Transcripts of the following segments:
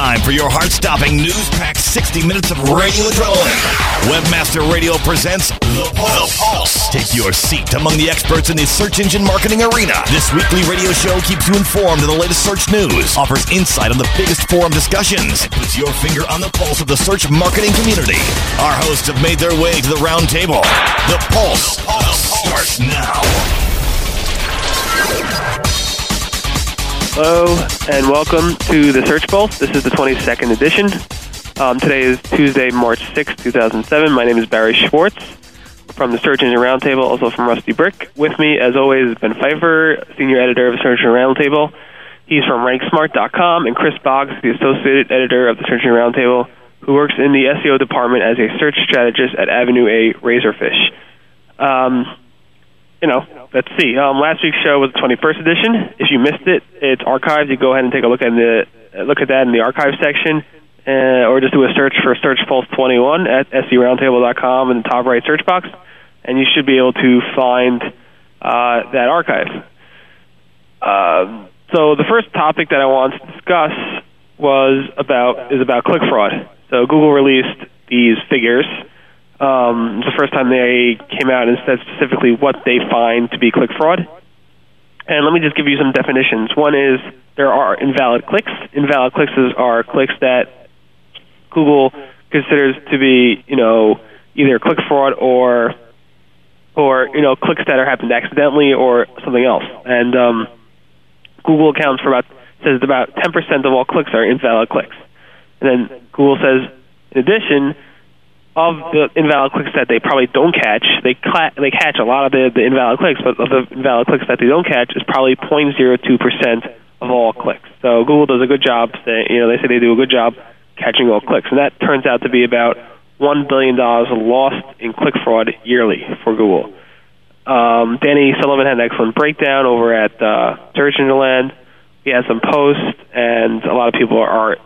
time for your heart-stopping, news-packed 60 minutes of radio adrenaline. Webmaster Radio presents The Pulse. The Pulse. Take your seat among the experts in the search engine marketing arena. This weekly radio show keeps you informed of the latest search news, offers insight on the biggest forum discussions, and puts your finger on the pulse of the search marketing community. Our hosts have made their way to the round table. The Pulse, the Pulse. starts now. Hello and welcome to the Search Pulse. This is the 22nd edition. Um, today is Tuesday, March 6, 2007. My name is Barry Schwartz from the Search Engine Roundtable, also from Rusty Brick. With me, as always, is Ben Pfeiffer, Senior Editor of the Search Engine Roundtable. He's from RankSmart.com, and Chris Boggs, the Associate Editor of the Search Engine Roundtable, who works in the SEO department as a search strategist at Avenue A Razorfish. Um, you know, let's see. Um, last week's show was the 21st edition. If you missed it, it's archived. You go ahead and take a look at the look at that in the archive section, uh, or just do a search for Search Pulse 21 at seroundtable.com in the top right search box, and you should be able to find uh, that archive. Uh, so the first topic that I want to discuss was about is about click fraud. So Google released these figures um, the first time they came out and said specifically what they find to be click fraud. And let me just give you some definitions. One is there are invalid clicks. Invalid clicks are clicks that Google considers to be, you know, either click fraud or or you know clicks that are happened accidentally or something else. And um, Google accounts for about says about 10% of all clicks are invalid clicks. And then Google says, in addition, of the invalid clicks that they probably don't catch, they cla- they catch a lot of the, the invalid clicks, but of the invalid clicks that they don't catch is probably 0.02 percent of all clicks. So Google does a good job. Say, you know, they say they do a good job catching all clicks, and that turns out to be about one billion dollars lost in click fraud yearly for Google. Um, Danny Sullivan had an excellent breakdown over at uh, Search Engine Land. He had some posts, and a lot of people are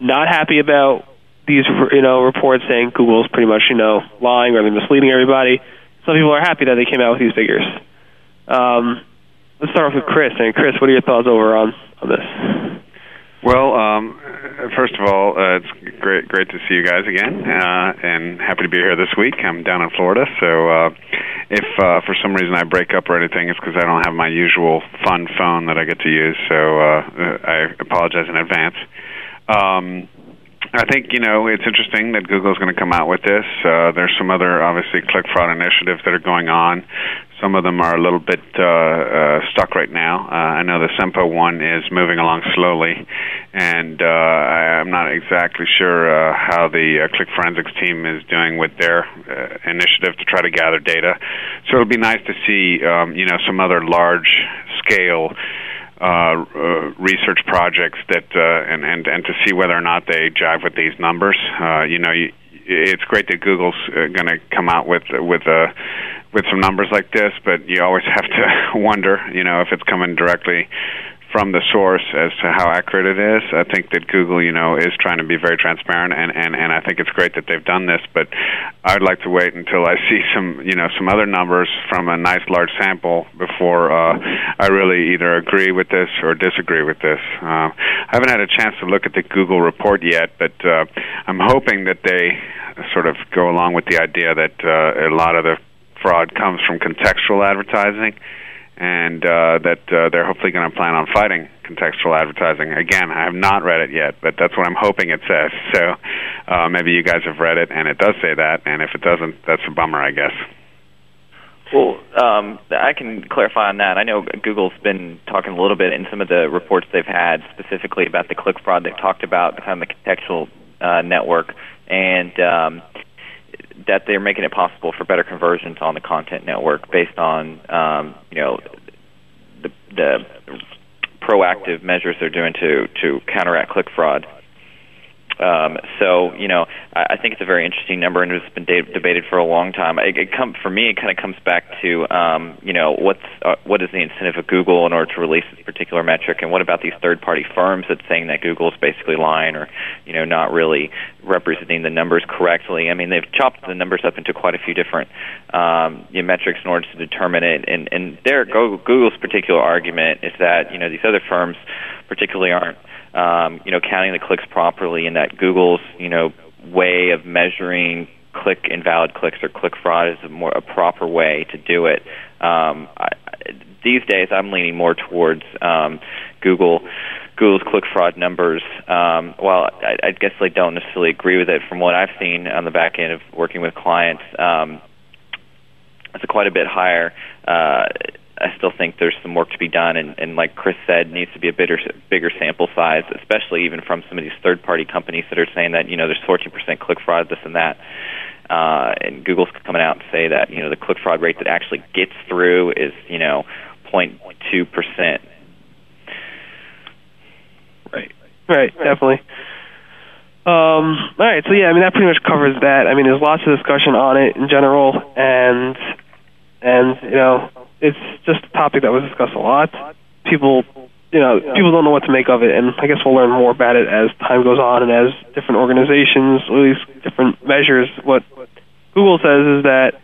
not happy about these you know reports saying Google's pretty much you know lying or they're misleading everybody. Some people are happy that they came out with these figures. Um, let's start off with Chris. And Chris, what are your thoughts over on on this? Well, um, first of all, uh, it's great great to see you guys again, uh, and happy to be here this week. I'm down in Florida, so uh, if uh, for some reason I break up or anything, it's because I don't have my usual fun phone that I get to use. So uh, I apologize in advance. Um, I think you know it's interesting that Google's going to come out with this. Uh, there's some other obviously click fraud initiatives that are going on. Some of them are a little bit uh, uh, stuck right now. Uh, I know the Sempo one is moving along slowly, and uh, I'm not exactly sure uh, how the uh, Click Forensics team is doing with their uh, initiative to try to gather data. So it'll be nice to see um, you know some other large scale uh, uh, research projects that uh, and, and and to see whether or not they jive with these numbers. Uh, you know, you, it's great that Google's uh, going to come out with with a uh, with some numbers like this, but you always have to wonder, you know, if it's coming directly from the source as to how accurate it is. I think that Google, you know, is trying to be very transparent, and and and I think it's great that they've done this. But I'd like to wait until I see some, you know, some other numbers from a nice large sample before uh, I really either agree with this or disagree with this. Uh, I haven't had a chance to look at the Google report yet, but uh, I'm hoping that they sort of go along with the idea that uh, a lot of the fraud comes from contextual advertising and uh, that uh, they're hopefully going to plan on fighting contextual advertising. Again, I have not read it yet, but that's what I'm hoping it says. So uh, maybe you guys have read it, and it does say that. And if it doesn't, that's a bummer, I guess. Well, um, I can clarify on that. I know Google's been talking a little bit in some of the reports they've had specifically about the click fraud. They've talked about kind of the contextual uh, network and um, that they're making it possible for better conversions on the content network based on um, you know the, the proactive measures they're doing to to counteract click fraud. Um, so you know, I, I think it's a very interesting number, and it's been de- debated for a long time. It, it come for me, it kind of comes back to um, you know what's uh, what is the incentive of Google in order to release this particular metric, and what about these third-party firms that's saying that Google is basically lying or you know not really representing the numbers correctly? I mean, they've chopped the numbers up into quite a few different um, you know, metrics in order to determine it, and and their Google's particular argument is that you know these other firms particularly aren't um, you know, counting the clicks properly, and that Google's, you know, way of measuring click invalid clicks or click fraud is a more a proper way to do it. Um, I, these days, I'm leaning more towards um, Google. Google's click fraud numbers, um, well, I, I guess I don't necessarily agree with it. From what I've seen on the back end of working with clients, um, it's quite a bit higher. Uh, I still think there's some work to be done, and, and like Chris said, needs to be a bigger bigger sample size, especially even from some of these third party companies that are saying that you know there's 14% click fraud, this and that. Uh, and Google's coming out and say that you know the click fraud rate that actually gets through is you know 0.2 percent. Right. Right. Definitely. Um, all right, so yeah, I mean that pretty much covers that. I mean, there's lots of discussion on it in general, and and you know, it's just a topic that was discussed a lot. People, you know, people don't know what to make of it, and I guess we'll learn more about it as time goes on and as different organizations, at least different measures. What Google says is that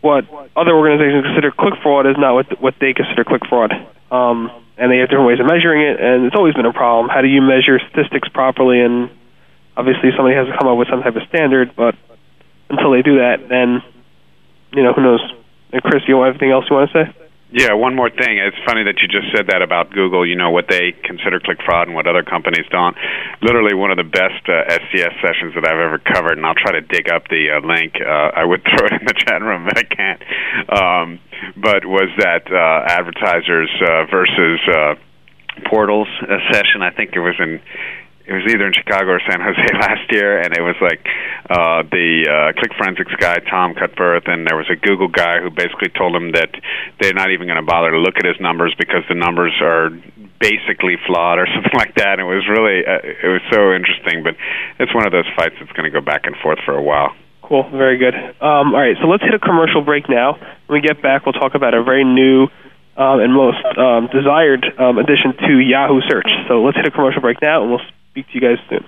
what other organizations consider click fraud is not what what they consider click fraud. Um, and they have different ways of measuring it, and it's always been a problem. How do you measure statistics properly? And obviously, somebody has to come up with some type of standard. But until they do that, then you know who knows. And Chris, you have anything else you want to say? Yeah, one more thing. It's funny that you just said that about Google, you know, what they consider click fraud and what other companies don't. Literally one of the best uh, SCS sessions that I've ever covered, and I'll try to dig up the uh, link. Uh, I would throw it in the chat room, but I can't. Um, but was that uh, advertisers uh, versus uh, portals uh, session? I think it was in it was either in Chicago or San Jose last year, and it was like uh, the uh, Click Forensics guy, Tom Cuthbert, and there was a Google guy who basically told him that they're not even going to bother to look at his numbers because the numbers are basically flawed or something like that. And it was really, uh, it was so interesting, but it's one of those fights that's going to go back and forth for a while. Cool, very good. Um, all right, so let's hit a commercial break now. When we get back, we'll talk about a very new um, and most um, desired um, addition to Yahoo Search. So let's hit a commercial break now, and we'll speak to you guys soon.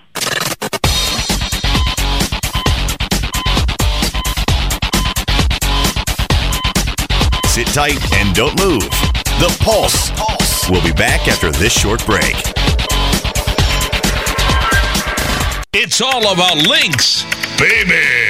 Sit tight and don't move. The Pulse. Pulse. We'll be back after this short break. It's all about links, baby.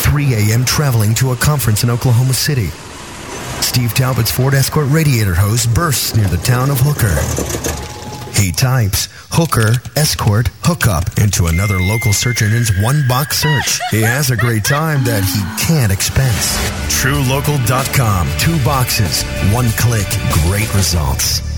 3 a.m. traveling to a conference in Oklahoma City. Steve Talbot's Ford Escort radiator hose bursts near the town of Hooker. He types hooker, escort, hookup into another local search engine's one box search. He has a great time that he can't expense. TrueLocal.com. Two boxes, one click, great results.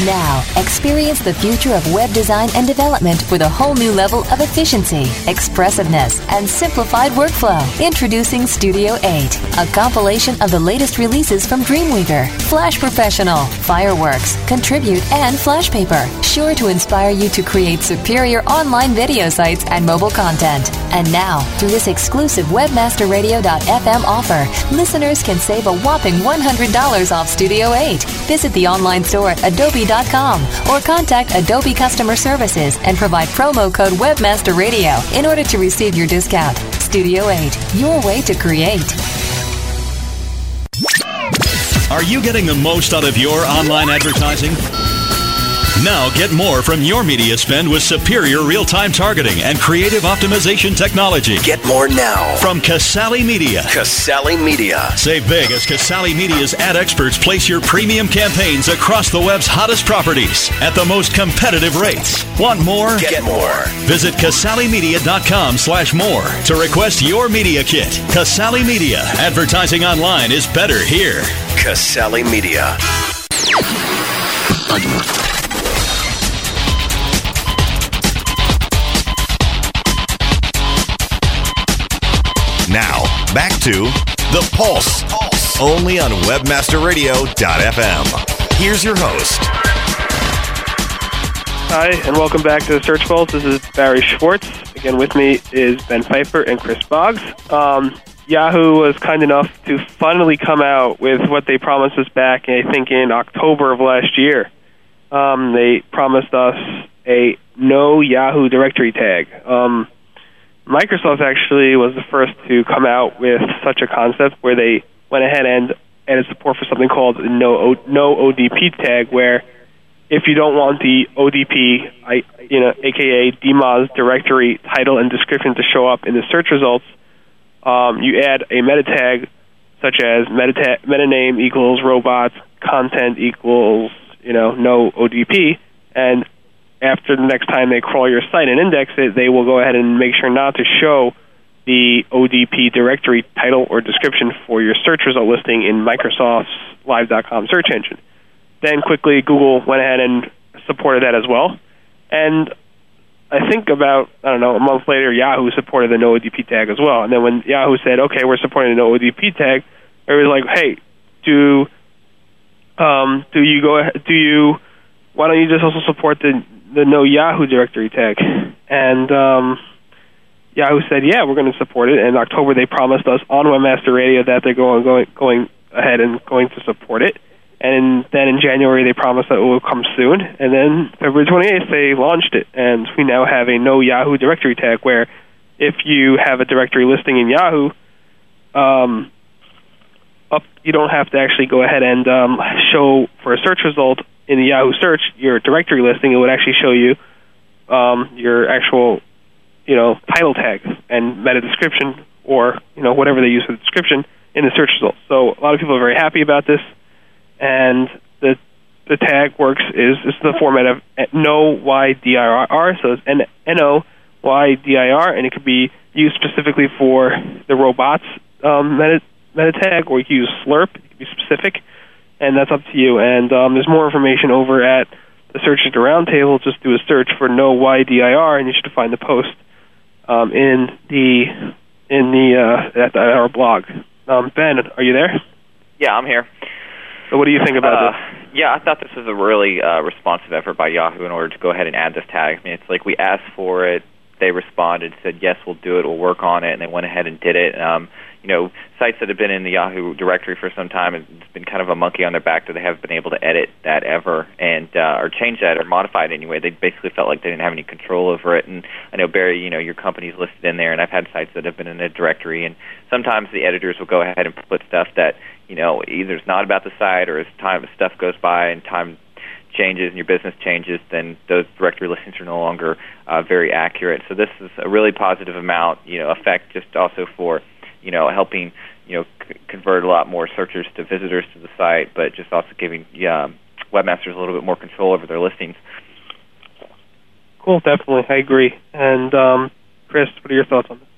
Now, experience the future of web design and development with a whole new level of efficiency, expressiveness, and simplified workflow. Introducing Studio 8, a compilation of the latest releases from Dreamweaver, Flash Professional, Fireworks, Contribute, and Flashpaper. Sure to inspire you to create superior online video sites and mobile content. And now, through this exclusive WebmasterRadio.fm offer, listeners can save a whopping $100 off Studio 8. Visit the online store at adobe.com or contact Adobe Customer Services and provide promo code Webmaster Radio in order to receive your discount. Studio 8, your way to create. Are you getting the most out of your online advertising? Now get more from your media spend with superior real-time targeting and creative optimization technology. Get more now from Casale Media. Casale Media. Save big as Casale Media's ad experts place your premium campaigns across the web's hottest properties at the most competitive rates. Want more? Get more. Visit CasaleMedia.com slash more to request your media kit. Casale Media. Advertising online is better here. Casale Media. Now, back to The Pulse, only on WebmasterRadio.fm. Here's your host. Hi, and welcome back to the Search Pulse. This is Barry Schwartz. Again, with me is Ben Pfeiffer and Chris Boggs. Um, Yahoo was kind enough to finally come out with what they promised us back, I think, in October of last year. Um, they promised us a no Yahoo directory tag. Um, Microsoft actually was the first to come out with such a concept where they went ahead and added support for something called no no ODP tag, where if you don't want the ODP, I, you know, aka DMOZ directory title and description to show up in the search results, um, you add a meta tag such as meta meta name equals robots, content equals you know no ODP, and after the next time they crawl your site and index it, they will go ahead and make sure not to show the ODP directory title or description for your search result listing in Microsoft's Live.com search engine. Then quickly, Google went ahead and supported that as well. And I think about, I don't know, a month later, Yahoo supported the no ODP tag as well. And then when Yahoo said, okay, we're supporting the no ODP tag, it was like, hey, do um, do you go do you, why don't you just also support the the no Yahoo directory tag. And um, Yahoo said, "Yeah, we're going to support it." And in October, they promised us on Webmaster Radio that they're going going going ahead and going to support it. And then in January, they promised that it will come soon. And then February 28th, they launched it, and we now have a no Yahoo directory tag where if you have a directory listing in Yahoo, um, up you don't have to actually go ahead and um, show for a search result in the Yahoo search your directory listing, it would actually show you um, your actual, you know, title tag and meta description or you know whatever they use for the description in the search results. So a lot of people are very happy about this, and the the tag works is is the format of no y d i r, so it's n n o y d i r, and it could be used specifically for the robots um, meta meta tag, or you can use slurp. It can be specific and that's up to you. And um, there's more information over at the Search Engine Roundtable. Just do a search for no YDIR, and you should find the post um, in the in the uh, at, at our blog. Um, ben, are you there? Yeah, I'm here. So, what do you think about uh, this? yeah, I thought this was a really uh, responsive effort by Yahoo in order to go ahead and add this tag. I mean, it's like we asked for it, they responded, said yes, we'll do it, we'll work on it, and they went ahead and did it. Um, you know, sites that have been in the Yahoo directory for some time, it's been kind of a monkey on their back that they haven't been able to edit that ever and uh, or change that or modify it anyway. They basically felt like they didn't have any control over it. And I know Barry, you know, your company's listed in there, and I've had sites that have been in a directory, and sometimes the editors will go ahead and put stuff that you know either is not about the site or as time stuff goes by and time changes and your business changes, then those directory listings are no longer uh, very accurate. So this is a really positive amount, you know, effect just also for you know, helping you know c- convert a lot more searchers to visitors to the site, but just also giving yeah, webmasters a little bit more control over their listings. Cool, definitely, I agree. And um, Chris, what are your thoughts on this?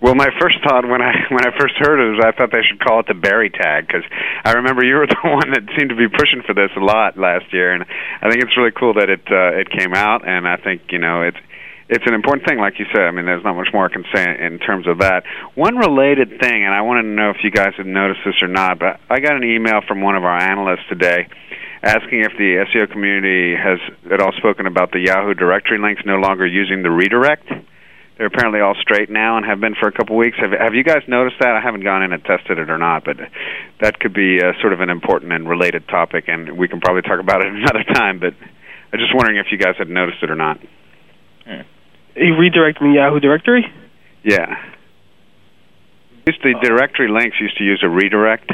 Well, my first thought when I when I first heard it was I thought they should call it the Barry tag because I remember you were the one that seemed to be pushing for this a lot last year, and I think it's really cool that it uh, it came out, and I think you know it's it's an important thing, like you said. I mean, there's not much more I can say in terms of that. One related thing, and I wanted to know if you guys have noticed this or not, but I got an email from one of our analysts today asking if the SEO community has at all spoken about the Yahoo directory links no longer using the redirect. They're apparently all straight now and have been for a couple weeks. Have, have you guys noticed that? I haven't gone in and tested it or not, but that could be uh, sort of an important and related topic, and we can probably talk about it another time. But I'm just wondering if you guys had noticed it or not. You redirect me Yahoo directory? Yeah. Used the directory links used to use a redirect.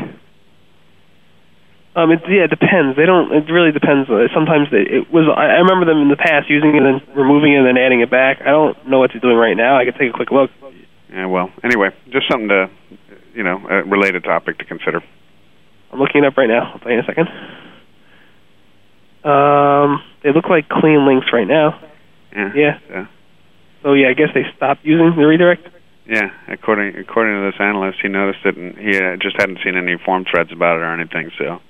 Um, it yeah, it depends. They don't. It really depends. Uh, Sometimes they, it was. I, I remember them in the past using it and then removing it and then adding it back. I don't know what they're doing right now. I could take a quick look. Yeah. Well. Anyway, just something to, you know, a related topic to consider. I'm looking it up right now. I'll tell you in a second. Um, they look like clean links right now. Yeah. Yeah. yeah. So yeah, I guess they stopped using the redirect. Yeah, according according to this analyst, he noticed it, and he uh, just hadn't seen any form threads about it or anything. So,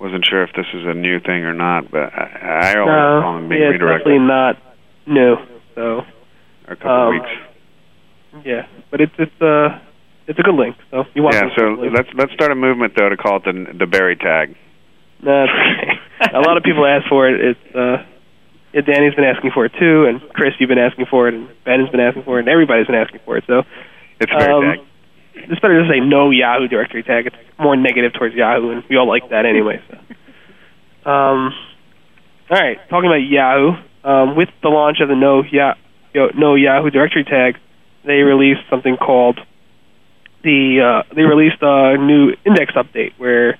wasn't sure if this is a new thing or not. But I, I always no, call them being yeah, redirected. definitely not new. So, a couple um, weeks. Yeah, but it's it's uh it's a good link. So you want Yeah, so let's let's start a movement though to call it the the Barry tag. Okay. a lot of people ask for it. It's uh yeah, Danny's been asking for it too, and Chris, you've been asking for it, and Ben's been asking for it, and everybody's been asking for it. So it's Barry um, tag. It's better to say no Yahoo directory tag. It's more negative towards Yahoo, and we all like that anyway. So, um, all right, talking about Yahoo, um, with the launch of the no ya- no Yahoo directory tag, they released something called the uh, they released a new index update where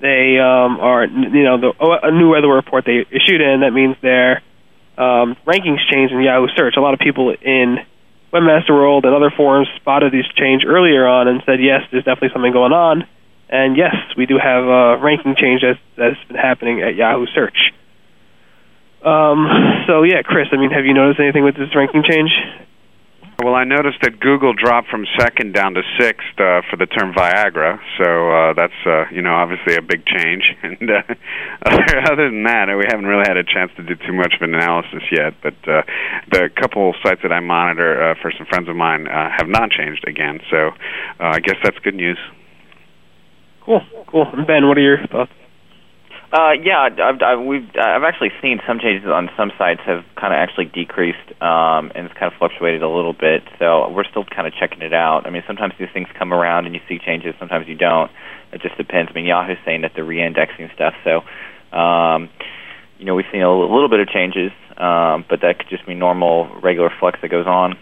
they um, are you know the, a new weather report they issued in that means their um, rankings changed in Yahoo search. A lot of people in Webmaster World and other forums spotted these change earlier on and said yes, there's definitely something going on. And yes, we do have a ranking change that's, that's been happening at Yahoo search. Um, so yeah, Chris, I mean, have you noticed anything with this ranking change? Well, I noticed that Google dropped from second down to sixth uh, for the term Viagra, so uh, that's uh, you know obviously a big change. And uh, other, other than that, we haven't really had a chance to do too much of an analysis yet. But uh, the couple sites that I monitor uh, for some friends of mine uh, have not changed again, so uh, I guess that's good news. Cool, cool. And Ben, what are your thoughts? Uh, yeah, I've, I've, we've, I've actually seen some changes on some sites have kind of actually decreased, um, and it's kind of fluctuated a little bit. So we're still kind of checking it out. I mean, sometimes these things come around and you see changes, sometimes you don't. It just depends. I mean, Yahoo's saying that they're re-indexing stuff, so um, you know we've seen a little, little bit of changes, um, but that could just be normal, regular flux that goes on.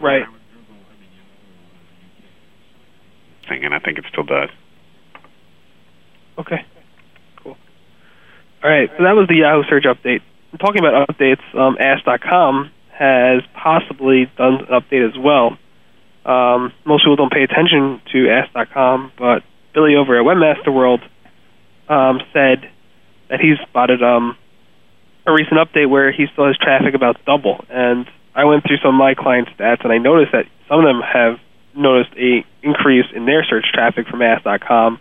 Right. Thing, and I think it still does. Okay. All right, so that was the Yahoo search update. Talking about updates. Um, Ask.com has possibly done an update as well. Um, most people don't pay attention to Ask.com, but Billy over at Webmaster World um, said that he's spotted um, a recent update where he still has traffic about double. And I went through some of my client stats, and I noticed that some of them have noticed a increase in their search traffic from Ask.com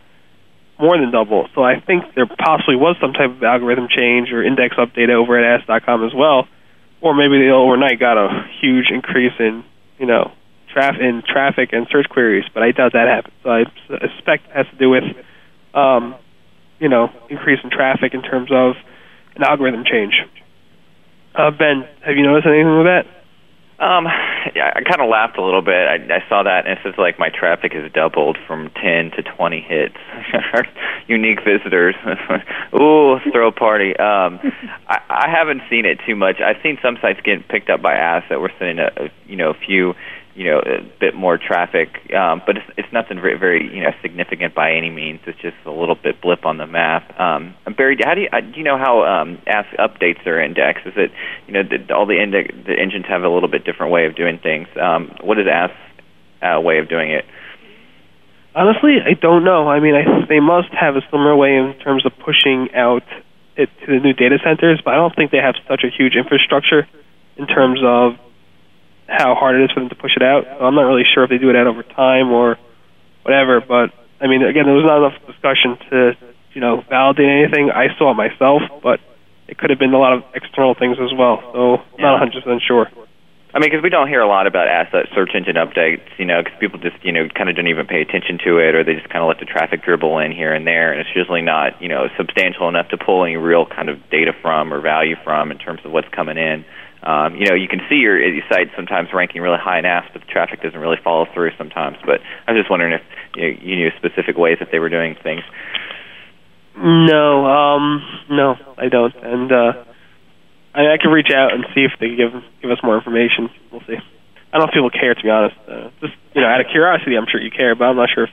more than double. So I think there possibly was some type of algorithm change or index update over at Ask.com as well, or maybe they overnight got a huge increase in you know traf- in traffic and search queries. But I doubt that happened. So I suspect it has to do with um, you know increase in traffic in terms of an algorithm change. Uh, ben, have you noticed anything with that? Um, yeah, I kind of laughed a little bit. I, I saw that, and it says like my traffic has doubled from 10 to 20 hits. Unique visitors. Ooh, throw a party. Um, I, I haven't seen it too much. I've seen some sites getting picked up by ads that were sending a, a you know a few you know a bit more traffic, um, but it's, it's nothing very, very you know significant by any means. It's just a little bit blip on the map. Um, Barry, how do you uh, do you know how um, Ask updates are indexed? Is it you know all the index the engines have a little bit different way of doing things? Um, what is Ask uh, way of doing it? Honestly, I don't know. I mean, I, they must have a similar way in terms of pushing out it to the new data centers, but I don't think they have such a huge infrastructure in terms of how hard it is for them to push it out. I'm not really sure if they do it out over time or whatever, but I mean, again, there was not enough discussion to, you know, validate anything. I saw it myself, but it could have been a lot of external things as well. So I'm not 100% sure. I mean, because we don't hear a lot about asset search engine updates, you know, because people just, you know, kind of don't even pay attention to it, or they just kind of let the traffic dribble in here and there, and it's usually not, you know, substantial enough to pull any real kind of data from or value from in terms of what's coming in. Um, you know, you can see your, your site sometimes ranking really high in ASP, but the traffic doesn't really follow through sometimes. But I was just wondering if you, know, you knew specific ways that they were doing things. No, um, no, I don't, and uh, I, I can reach out and see if they give give us more information. We'll see. I don't know if people care, to be honest. Uh, just you know, out of curiosity, I'm sure you care, but I'm not sure if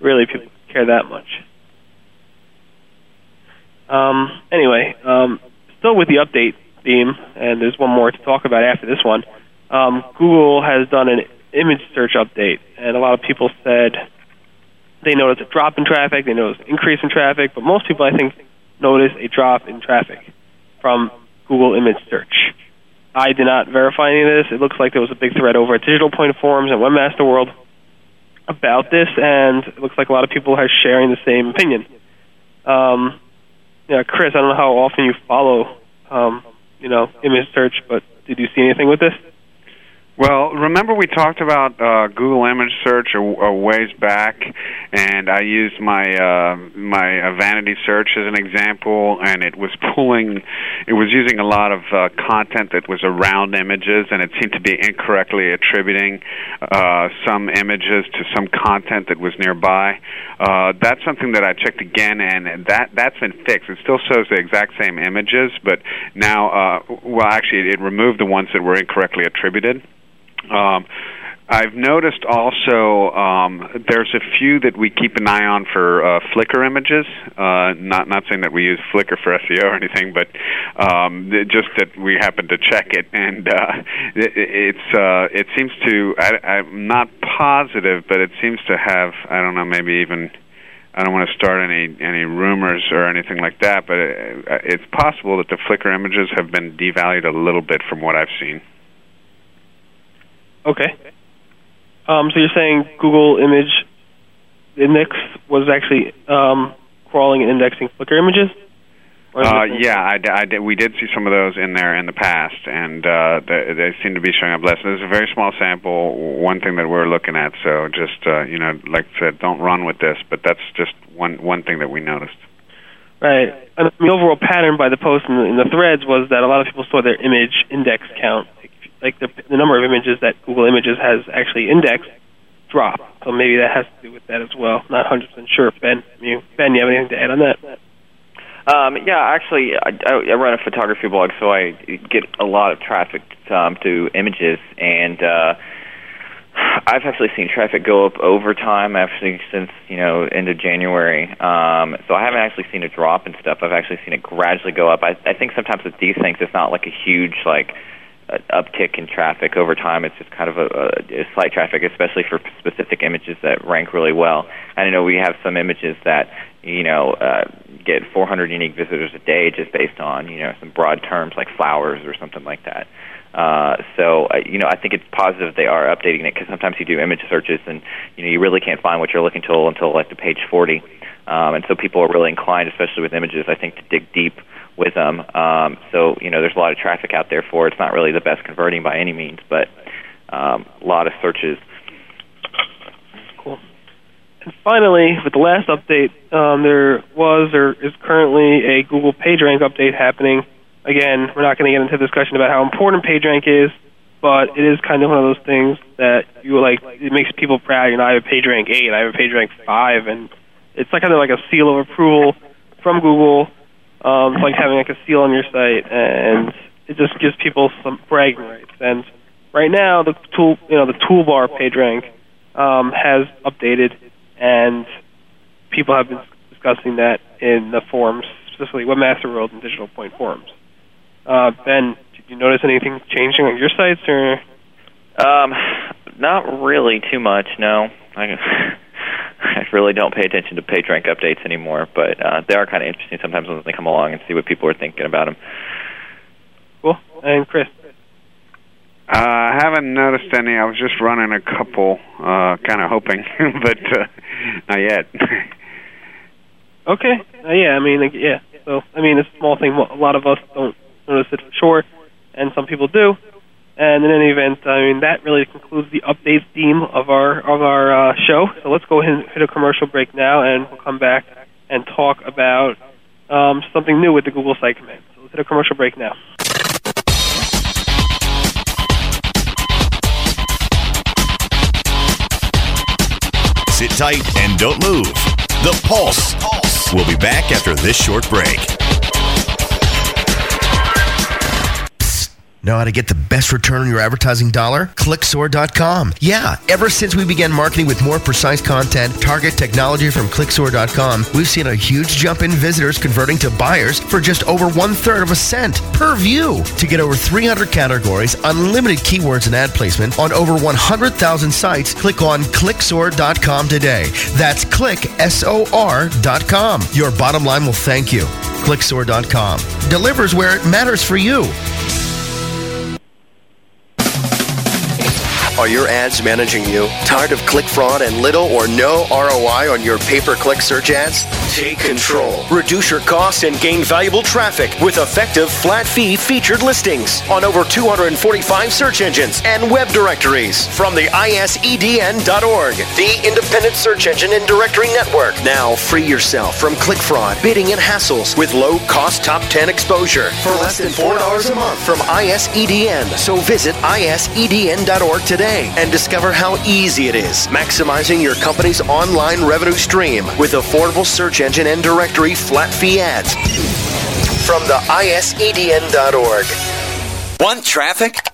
really people care that much. Um, anyway, um, still with the update theme, and there's one more to talk about after this one. Um, Google has done an image search update, and a lot of people said they noticed a drop in traffic, they noticed an increase in traffic, but most people, I think, noticed a drop in traffic from Google image search. I did not verify any of this. It looks like there was a big thread over at Digital Point Forums and Webmaster World about this, and it looks like a lot of people are sharing the same opinion. Um, yeah, Chris, I don't know how often you follow um, you know, image search, but did you see anything with this? Well, remember we talked about uh, Google Image Search a, a ways back, and I used my uh, my uh, vanity search as an example, and it was pulling, it was using a lot of uh, content that was around images, and it seemed to be incorrectly attributing uh, some images to some content that was nearby. Uh, that's something that I checked again, and that that's been fixed. It still shows the exact same images, but now, uh, well, actually, it removed the ones that were incorrectly attributed. Um, I've noticed also um, there's a few that we keep an eye on for uh, Flickr images. Uh, not not saying that we use Flickr for SEO or anything, but um, just that we happen to check it, and uh, it, it's uh, it seems to. I, I'm not positive, but it seems to have. I don't know, maybe even. I don't want to start any any rumors or anything like that, but it, it's possible that the Flickr images have been devalued a little bit from what I've seen. Okay. Um, so you're saying Google Image Index was actually um, crawling and indexing Flickr images? Uh, yeah, I, I did, we did see some of those in there in the past, and uh, they, they seem to be showing up less. There's a very small sample. One thing that we're looking at, so just uh, you know, like I said, don't run with this, but that's just one one thing that we noticed. Right. And the overall pattern by the post and the, in the threads was that a lot of people saw their image index count like the, the number of images that Google Images has actually indexed drop. So maybe that has to do with that as well. Not 100% sure. Ben, you, Ben, you have anything to add on that? Um, yeah, actually, I, I run a photography blog, so I get a lot of traffic um, to images, and uh, I've actually seen traffic go up over time, actually since you know end of January. Um, so I haven't actually seen a drop and stuff. I've actually seen it gradually go up. I, I think sometimes with these things, it's not like a huge like an uptick in traffic over time. It's just kind of a, a, slight traffic, especially for specific images that rank really well. And I know we have some images that you know uh, get 400 unique visitors a day just based on you know some broad terms like flowers or something like that. Uh, so uh, you know, I think it's positive they are updating it because sometimes you do image searches and you know you really can't find what you're looking for until like the page 40, um, and so people are really inclined, especially with images, I think, to dig deep with them. Um, so you know, there's a lot of traffic out there for it. It's not really the best converting by any means, but um, a lot of searches. Cool. and finally, with the last update, um, there was or is currently a Google PageRank update happening. Again, we're not going to get into a discussion about how important PageRank is, but it is kind of one of those things that you like. It makes people proud. You know, I have a PageRank eight, I have a PageRank five, and it's like kind of like a seal of approval from Google. Um, it's like having like a seal on your site, and it just gives people some bragging rights. And right now, the tool, you know, the toolbar PageRank um, has updated, and people have been discussing that in the forums, specifically Webmaster World and Digital Point forums. Uh, ben, did you notice anything changing on your sites, or? Um, not really too much. No, I, I really don't pay attention to PageRank updates anymore, but uh, they are kind of interesting sometimes when they come along and see what people are thinking about them. Cool. And Chris. Uh, I haven't noticed any. I was just running a couple, uh, kind of hoping, but uh, not yet. okay. Uh, yeah, I mean, like, yeah. So, I mean, it's a small thing. A lot of us don't notice it for sure, and some people do. And in any event, I mean, that really concludes the updates theme of our of our uh, show. So let's go ahead and hit a commercial break now, and we'll come back and talk about um, something new with the Google Site Command. So let's hit a commercial break now. Sit tight and don't move. The Pulse. Pulse. We'll be back after this short break. Know how to get the best return on your advertising dollar? Clicksor.com. Yeah, ever since we began marketing with more precise content, target technology from Clicksor.com, we've seen a huge jump in visitors converting to buyers for just over one third of a cent per view. To get over 300 categories, unlimited keywords and ad placement on over 100,000 sites, click on Clicksor.com today. That's click, S-O-R.com. Your bottom line will thank you. Clicksor.com delivers where it matters for you. Are your ads managing you? Tired of click fraud and little or no ROI on your pay per click search ads? Take control. Reduce your costs and gain valuable traffic with effective flat fee featured listings on over 245 search engines and web directories from the ISEDN.org, the independent search engine and directory network. Now free yourself from click fraud, bidding, and hassles with low cost top 10 exposure for less than $4 a month from ISEDN. So visit ISEDN.org today and discover how easy it is maximizing your company's online revenue stream with affordable search engine and directory flat fee ads. From the ISEDN.org. Want traffic?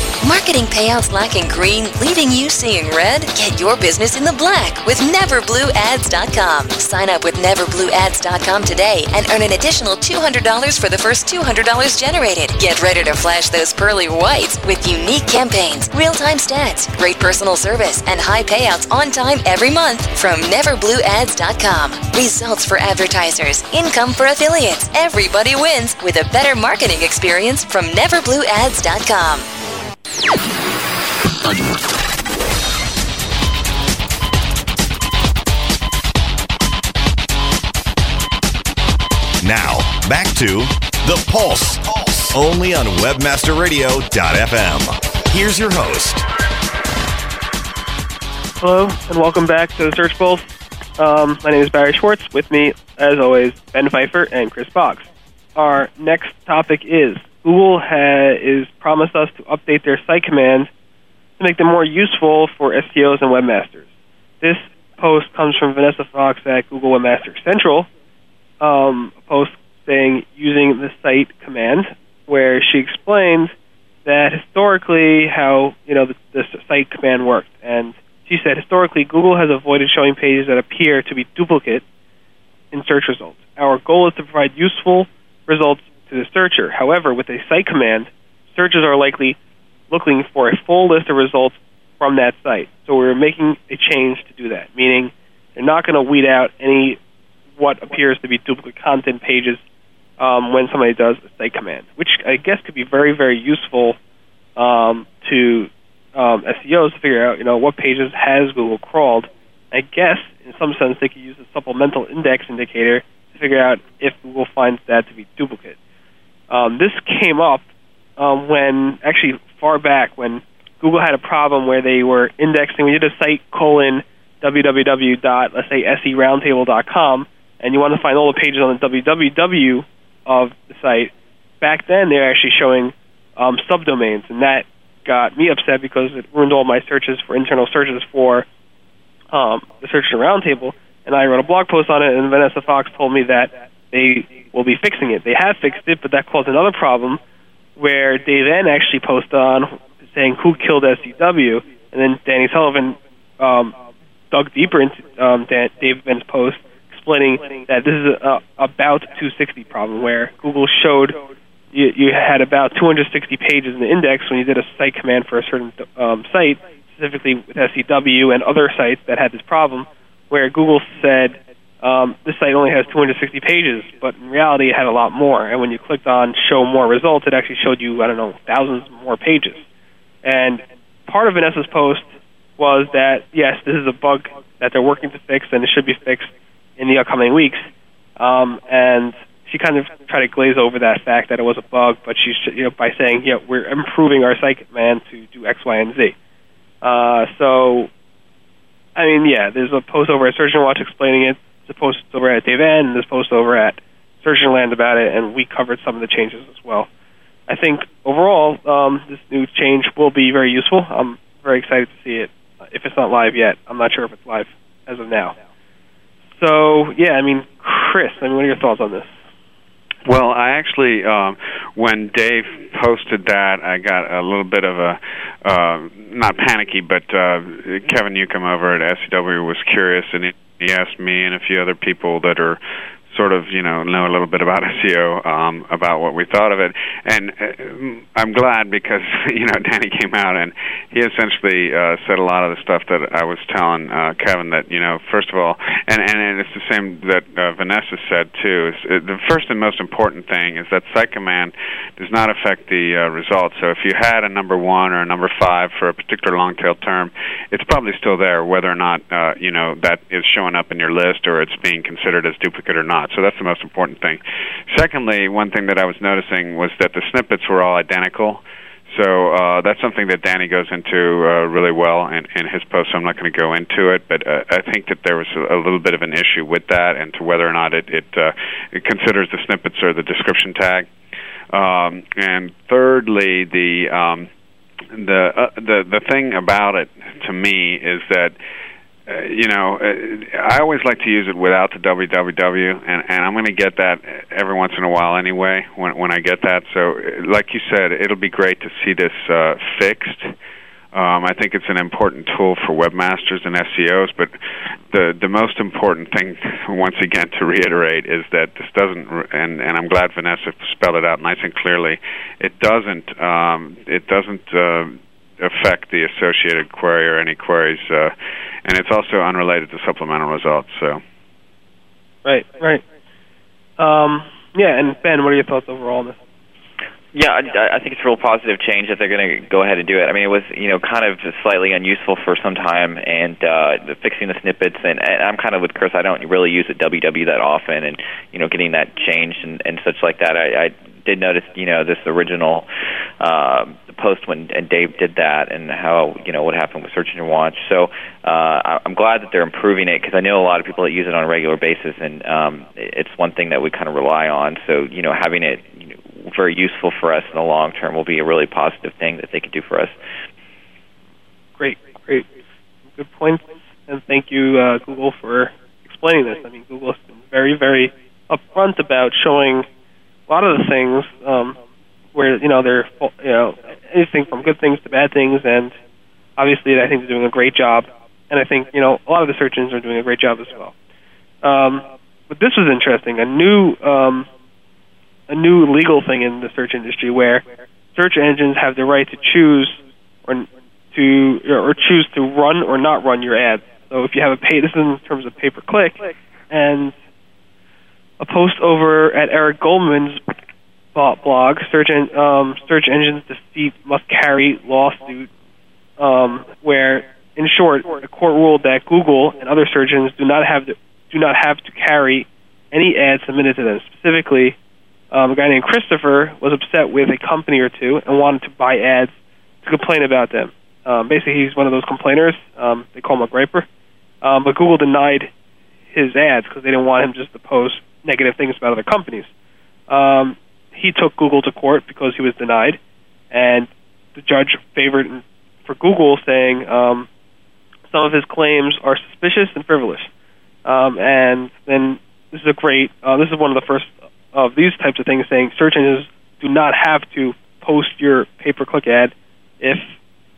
Marketing payouts lacking green, leaving you seeing red? Get your business in the black with NeverBlueAds.com. Sign up with NeverBlueAds.com today and earn an additional $200 for the first $200 generated. Get ready to flash those pearly whites with unique campaigns, real-time stats, great personal service, and high payouts on time every month from NeverBlueAds.com. Results for advertisers, income for affiliates. Everybody wins with a better marketing experience from NeverBlueAds.com. Now, back to The Pulse, Pulse. only on WebmasterRadio.fm. Here's your host. Hello, and welcome back to the Search Pulse. Um, my name is Barry Schwartz. With me, as always, Ben Pfeiffer and Chris Boggs. Our next topic is Google has is promised us to update their site commands to make them more useful for SEOs and webmasters. This post comes from Vanessa Fox at Google Webmaster Central. Um, a post saying using the site command, where she explains that historically how you know the, the site command worked, and she said historically Google has avoided showing pages that appear to be duplicate in search results. Our goal is to provide useful results to the searcher. However, with a site command, searchers are likely looking for a full list of results from that site. So we're making a change to do that, meaning they're not going to weed out any what appears to be duplicate content pages um, when somebody does a site command, which I guess could be very, very useful um, to um, SEOs to figure out, you know, what pages has Google crawled. I guess, in some sense, they could use a supplemental index indicator to figure out if Google finds that to be duplicate. Um, this came up um, when, actually, far back when Google had a problem where they were indexing. We did a site colon www. let's say seroundtable.com, and you want to find all the pages on the www of the site, back then they're actually showing um, subdomains, and that got me upset because it ruined all my searches for internal searches for um, the Search Engine Roundtable. And I wrote a blog post on it, and Vanessa Fox told me that they will be fixing it. They have fixed it, but that caused another problem where they then actually posted on saying who killed SEW, and then Danny Sullivan um, dug deeper into um, Dan, Dave N's post explaining that this is a, about 260 problem where Google showed you, you had about 260 pages in the index when you did a site command for a certain um, site, specifically with SEW and other sites that had this problem, where Google said um, this site only has 260 pages, but in reality it had a lot more. And when you clicked on Show More Results, it actually showed you I don't know thousands more pages. And part of Vanessa's post was that yes, this is a bug that they're working to fix, and it should be fixed in the upcoming weeks. Um, and she kind of tried to glaze over that fact that it was a bug, but she's you know by saying yeah we're improving our site command to do X, Y, and Z. Uh, so, I mean, yeah, there's a post over at Engine Watch explaining it. A post over at Dave N. And a post over at Engine Land about it, and we covered some of the changes as well. I think overall, um, this new change will be very useful. I'm very excited to see it. If it's not live yet, I'm not sure if it's live as of now. So yeah, I mean, Chris, I mean, what are your thoughts on this? Well, I actually, um, when Dave posted that, I got a little bit of a uh, not panicky, but uh, Kevin Newcomb over at SEW was curious, and he, he asked me and a few other people that are sort of you know know a little bit about SEO um, about what we thought of it, and uh, I'm glad because you know Danny came out and he essentially uh, said a lot of the stuff that I was telling uh, Kevin that you know first of all, and and, it's the same that uh, Vanessa said too. Is uh, the first and most important thing is that site command does not affect the uh, results. So if you had a number one or a number five for a particular long tail term, it's probably still there, whether or not uh, you know that is showing up in your list or it's being considered as duplicate or not. So that's the most important thing. Secondly, one thing that I was noticing was that the snippets were all identical. So uh, that's something that Danny goes into uh, really well in, in his post. So I'm not going to go into it, but uh, I think that there was a, a little bit of an issue with that, and to whether or not it it, uh, it considers the snippets or the description tag. Um, and thirdly, the um, the uh, the the thing about it to me is that uh, you know, uh, I always like to use it without the www, and, and I'm going to get that every once in a while anyway. When when I get that, so uh, like you said, it'll be great to see this uh, fixed. Um, I think it's an important tool for webmasters and SEOs, but the the most important thing, once again, to reiterate, is that this doesn't, and and I'm glad Vanessa spelled it out nice and clearly. It doesn't. Um, it doesn't. Uh, affect the associated query or any queries, uh, and it's also unrelated to supplemental results. So, right, right. Um, yeah, and Ben, what are your thoughts overall on this? Yeah, I, I think it's a real positive change that they're going to go ahead and do it. I mean, it was you know kind of slightly unuseful for some time, and uh, fixing the snippets. And, and I'm kind of with Chris. I don't really use the WW that often, and you know, getting that changed and, and such like that. I, I did notice you know this original uh, post when and Dave did that, and how you know what happened with Search Engine Watch. So uh, I'm glad that they're improving it because I know a lot of people that use it on a regular basis, and um, it's one thing that we kind of rely on. So you know, having it you know, very useful for us in the long term will be a really positive thing that they can do for us. Great, great, good points, and thank you, uh, Google, for explaining this. I mean, Google has been very, very upfront about showing a lot of the things um, where you know they're you know anything from good things to bad things, and obviously I think they're doing a great job, and I think you know a lot of the search engines are doing a great job as well. Um, but this was interesting, a new um, a new legal thing in the search industry where search engines have the right to choose or to or choose to run or not run your ads. So if you have a pay, this is in terms of pay per click, and a post over at Eric Goldman's blog, search en- um, search engines defeat must carry lawsuit, um, where in short, the court ruled that Google and other search engines do not have to, do not have to carry any ads submitted to them. Specifically, um, a guy named Christopher was upset with a company or two and wanted to buy ads to complain about them. Um, basically, he's one of those complainers. Um, they call him a griper. Um, but Google denied his ads because they didn't want him just to post negative things about other companies. Um, he took Google to court because he was denied, and the judge favored for Google, saying um, some of his claims are suspicious and frivolous. Um, and then this is a great. Uh, this is one of the first of these types of things saying search engines do not have to post your pay-per-click ad if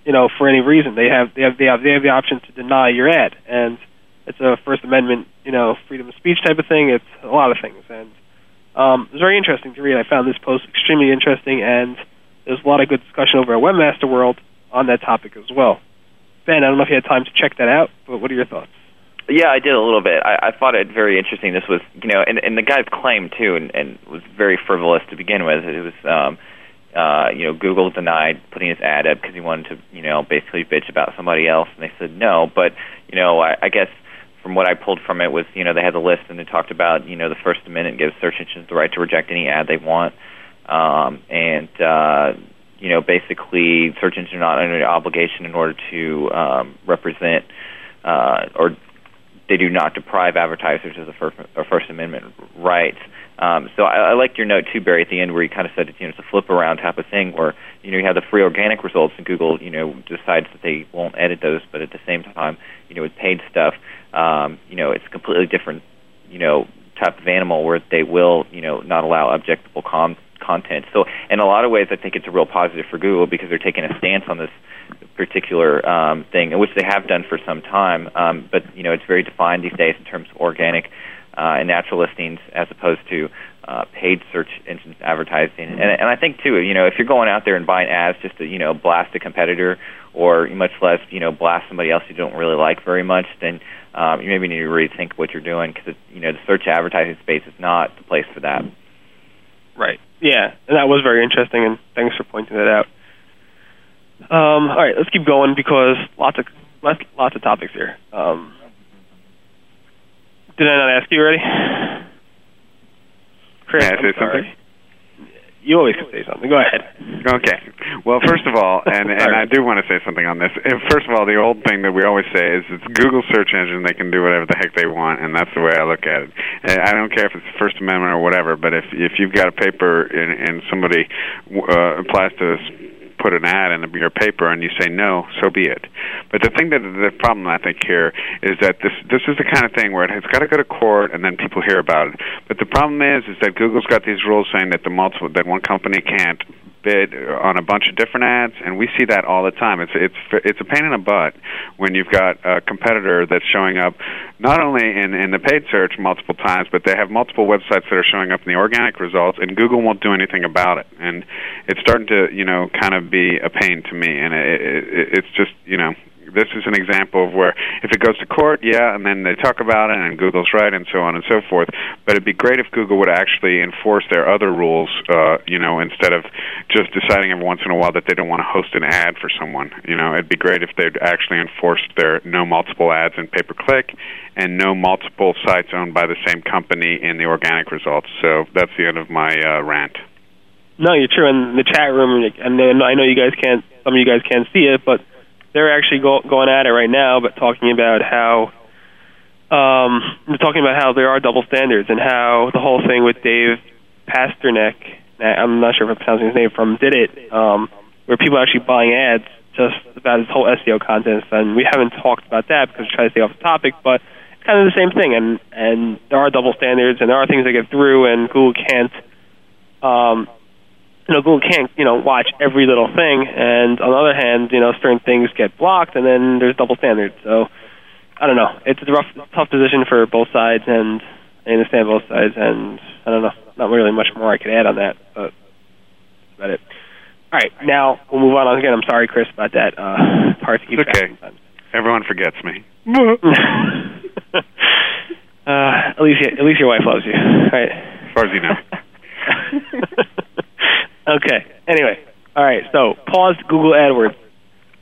you know for any reason they have they have they have they have the option to deny your ad and it's a First Amendment you know freedom of speech type of thing. It's a lot of things and um, it was very interesting to read. I found this post extremely interesting and there's a lot of good discussion over at Webmaster World on that topic as well. Ben, I don't know if you had time to check that out, but what are your thoughts? Yeah, I did a little bit. I, I thought it very interesting. This was, you know, and, and the guy's claim too, and, and was very frivolous to begin with. It was, um, uh, you know, Google denied putting his ad up because he wanted to, you know, basically bitch about somebody else, and they said no. But, you know, I, I guess from what I pulled from it was, you know, they had the list and they talked about, you know, the First Amendment gives search engines the right to reject any ad they want, um, and uh, you know, basically search engines are not under an obligation in order to um, represent uh, or they do not deprive advertisers of the First, or First Amendment rights. Um, so I, I liked your note too, Barry, at the end where you kind of said you know it's a flip around type of thing where you know you have the free organic results and Google you know decides that they won't edit those, but at the same time you know with paid stuff, um, you know it's completely different you know type of animal where they will you know not allow objectable com- content. So in a lot of ways, I think it's a real positive for Google because they're taking a stance on this particular um, thing, which they have done for some time. Um, but you know, it's very defined these days in terms of organic uh, and natural listings as opposed to uh, paid search engine advertising. And, and I think too, you know, if you're going out there and buying ads just to you know blast a competitor or much less you know blast somebody else you don't really like very much, then um, you maybe need to rethink what you're doing because you know the search advertising space is not the place for that. Right. Yeah, and that was very interesting, and thanks for pointing that out. Um, all right, let's keep going because lots of lots, lots of topics here. Um, did I not ask you already? Chris, May I say sorry. something? You always can say something. Go ahead. Okay. Well, first of all, and and I do want to say something on this. First of all, the old thing that we always say is it's Google search engine. They can do whatever the heck they want, and that's the way I look at it. I don't care if it's the First Amendment or whatever, but if if you've got a paper and, and somebody uh, applies to put an ad in your paper and you say no, so be it. But the thing that the problem I think here is that this this is the kind of thing where it's got to go to court and then people hear about it. But the problem is is that Google's got these rules saying that the multiple that one company can't bid on a bunch of different ads, and we see that all the time. It's it's it's a pain in the butt when you've got a competitor that's showing up not only in in the paid search multiple times, but they have multiple websites that are showing up in the organic results, and Google won't do anything about it. And it's starting to you know kind of be a pain to me, and it, it, it's just you know this is an example of where if it goes to court, yeah, and then they talk about it, and Google's right, and so on and so forth. But it'd be great if Google would actually enforce their other rules, uh, you know, instead of just deciding every once in a while that they don't want to host an ad for someone. You know, it'd be great if they'd actually enforce their no multiple ads in pay per click and no multiple sites owned by the same company in the organic results. So that's the end of my uh, rant. No, you're true. In the chat room, and I know you guys can't. Some of you guys can't see it, but they're actually go, going at it right now, but talking about how um, they're talking about how there are double standards and how the whole thing with Dave Pasternack, I'm not sure if I'm pronouncing his name, from Did It, um, where people are actually buying ads just about his whole SEO content, and we haven't talked about that because we're trying to stay off the topic, but it's kind of the same thing, and and there are double standards, and there are things that get through, and Google can't. Um, you know, Google can't, you know, watch every little thing, and on the other hand, you know, certain things get blocked, and then there's double standards. So, I don't know. It's a rough, tough position for both sides, and I understand both sides, and I don't know. Not really much more I could add on that, but that's about it. All right, now we'll move on. Again, I'm sorry, Chris, about that. Uh, it's hard to keep It's okay. sometimes. Everyone forgets me. uh, at least, at least your wife loves you, right? As far as you know. Okay. Anyway, all right. So paused Google AdWords.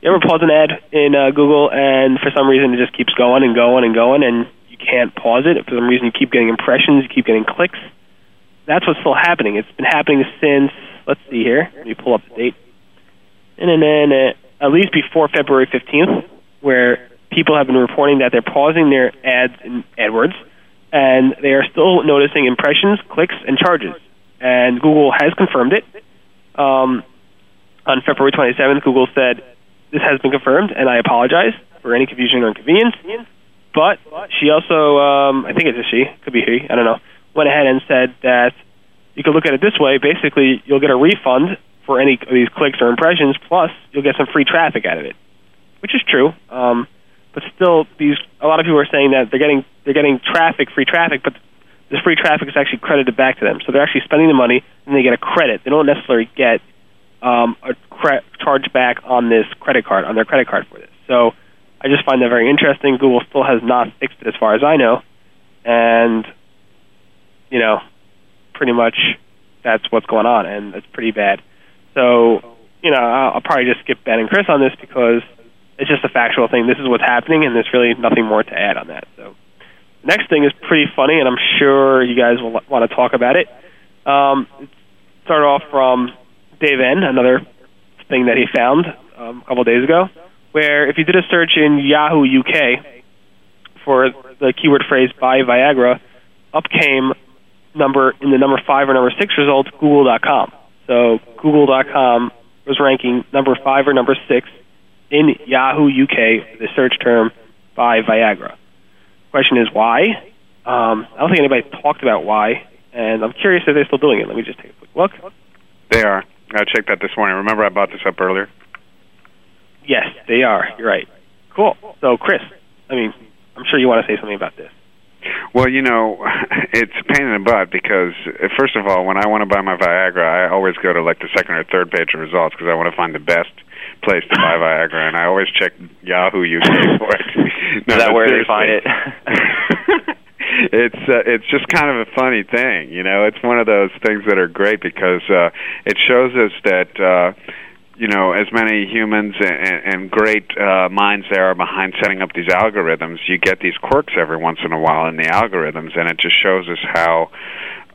You ever pause an ad in uh, Google and for some reason it just keeps going and going and going and you can't pause it? For some reason you keep getting impressions, you keep getting clicks. That's what's still happening. It's been happening since. Let's see here. Let me pull up the date. And then at least before February 15th, where people have been reporting that they're pausing their ads in AdWords, and they are still noticing impressions, clicks, and charges. And Google has confirmed it. Um, on February 27th, Google said, This has been confirmed, and I apologize for any confusion or inconvenience. But she also, um, I think it's a she, could be he, I don't know, went ahead and said that you could look at it this way basically, you'll get a refund for any of these clicks or impressions, plus you'll get some free traffic out of it, which is true. Um, but still, these a lot of people are saying that they're getting they're getting traffic, free traffic, but this free traffic is actually credited back to them. So they're actually spending the money and they get a credit. They don't necessarily get um, a cre- charge back on this credit card, on their credit card for this. So I just find that very interesting. Google still has not fixed it as far as I know. And, you know, pretty much that's what's going on, and it's pretty bad. So, you know, I'll, I'll probably just skip Ben and Chris on this because it's just a factual thing. This is what's happening, and there's really nothing more to add on that. So next thing is pretty funny, and I'm sure you guys will want to talk about it. Um, start off from Dave N, another thing that he found um, a couple of days ago, where if you did a search in Yahoo UK for the keyword phrase "buy Viagra," up came number in the number five or number six results Google.com. So Google.com was ranking number five or number six in Yahoo UK for the search term "buy Viagra." Question is why? Um, I don't think anybody talked about why, and I'm curious if they're still doing it. Let me just take a quick look. They are. I checked that this morning. Remember, I bought this up earlier. Yes, they are. You're right. Cool. So, Chris, I mean, I'm sure you want to say something about this. Well, you know, it's a pain in the butt because, uh, first of all, when I want to buy my Viagra, I always go to like the second or third page of results because I want to find the best place to buy Viagra, and I always check Yahoo UK for it. Is that where they find it? it's uh, it's just kind of a funny thing, you know. It's one of those things that are great because uh, it shows us that uh, you know as many humans and, and great uh, minds there are behind setting up these algorithms. You get these quirks every once in a while in the algorithms, and it just shows us how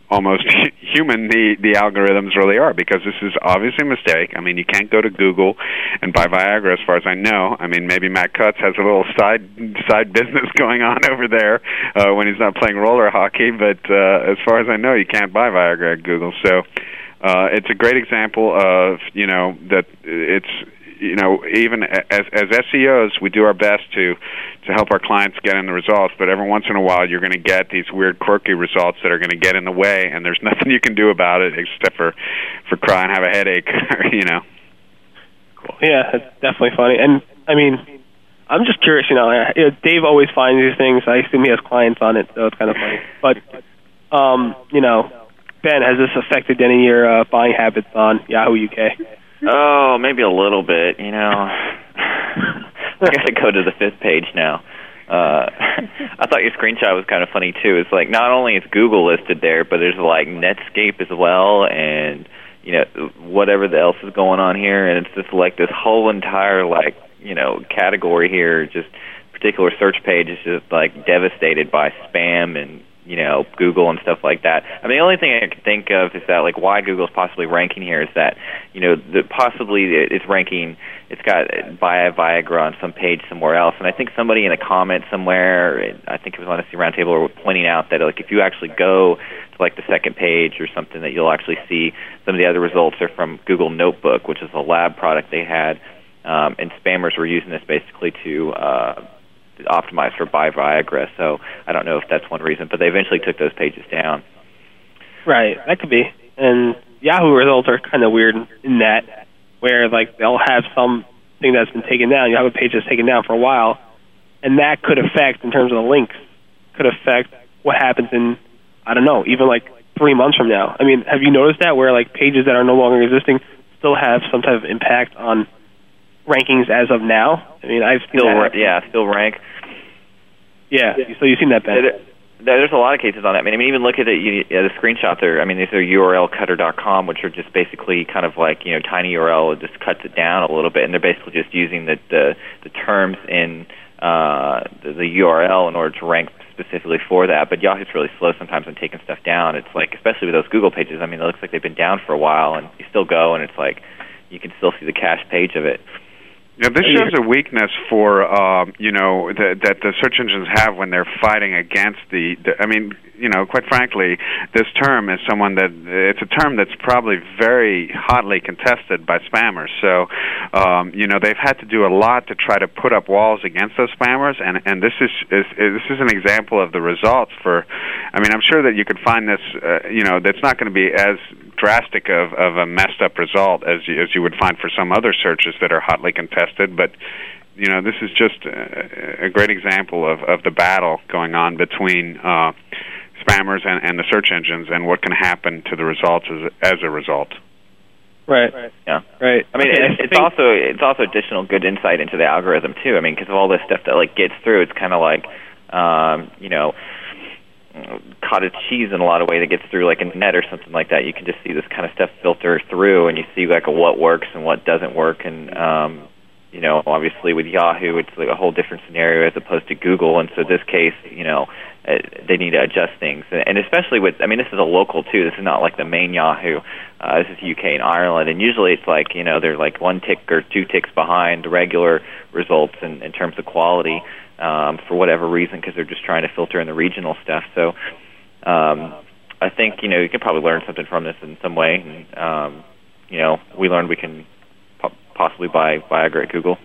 almost human the the algorithms really are because this is obviously a mistake. I mean, you can't go to Google and buy Viagra as far as I know. I mean, maybe Matt Cutts has a little side side business going on over there uh when he's not playing roller hockey, but uh as far as I know, you can't buy Viagra at Google. So, uh it's a great example of, you know, that it's you know, even as as SEOs, we do our best to to help our clients get in the results. But every once in a while, you're going to get these weird, quirky results that are going to get in the way, and there's nothing you can do about it except for for cry and have a headache. you know. Cool. Yeah, it's definitely funny. And I mean, I'm just curious. You know, you know, Dave always finds these things. I assume he has clients on it, so it's kind of funny. But um, you know, Ben, has this affected any of your uh, buying habits on Yahoo UK? Oh, maybe a little bit. You know, I got to go to the fifth page now. Uh, I thought your screenshot was kind of funny too. It's like not only is Google listed there, but there's like Netscape as well, and you know whatever else is going on here, and it's just like this whole entire like you know category here. Just particular search page is just like devastated by spam and you know Google and stuff like that. I mean, the only thing I can think of is that like why Google's possibly ranking here is that you know the possibly it's ranking. It's got buy Viagra on some page somewhere else, and I think somebody in a comment somewhere, I think it was on SE Roundtable, were pointing out that like if you actually go to like the second page or something, that you'll actually see some of the other results are from Google Notebook, which is a lab product they had, um, and spammers were using this basically to. Uh, optimized for buy Viagra. So I don't know if that's one reason, but they eventually took those pages down. Right, that could be. And Yahoo results are kind of weird in that, where like they'll have something that's been taken down. You have a page that's taken down for a while, and that could affect in terms of the links, could affect what happens in I don't know, even like three months from now. I mean, have you noticed that where like pages that are no longer existing still have some type of impact on rankings as of now? I mean, I've Still, ra- yeah, still rank. Yeah. So you've seen that, Ben? There- There's a lot of cases on that. I mean, I mean, even look at it. You, yeah, the screenshot there. I mean, these are URLcutter.com, which are just basically kind of like you know tiny URL. It just cuts it down a little bit, and they're basically just using the the, the terms in uh, the, the URL in order to rank specifically for that. But Yahoo's really slow sometimes on taking stuff down. It's like, especially with those Google pages. I mean, it looks like they've been down for a while, and you still go, and it's like you can still see the cache page of it. Yeah, this shows a weakness for um, you know that that the search engines have when they're fighting against the, the. I mean, you know, quite frankly, this term is someone that it's a term that's probably very hotly contested by spammers. So, um, you know, they've had to do a lot to try to put up walls against those spammers, and and this is, is, is this is an example of the results for. I mean, I'm sure that you could find this. Uh, you know, that's not going to be as drastic of, of a messed up result as you, as you would find for some other searches that are hotly contested. But you know, this is just a, a great example of, of the battle going on between uh, spammers and, and the search engines, and what can happen to the results as, as a result. Right. Yeah. Right. I mean, Okay, it's, I it's also it's also additional good insight into the algorithm too. I mean, because of all this stuff that like gets through, it's kind of like, um, you know, cottage cheese in a lot of way that gets through like a net or something like that. You can just see this kind of stuff filter through, and you see like what works and what doesn't work, and um, you know, obviously with Yahoo, it's like a whole different scenario as opposed to Google, and so this case, you know, uh, they need to adjust things, and especially with, I mean, this is a local too. This is not like the main Yahoo. Uh, this is UK and Ireland, and usually it's like you know they're like one tick or two ticks behind the regular results in, in terms of quality um, for whatever reason because they're just trying to filter in the regional stuff. So um, I think you know you can probably learn something from this in some way. And, um, you know, we learned we can po- possibly buy Viagra at Google.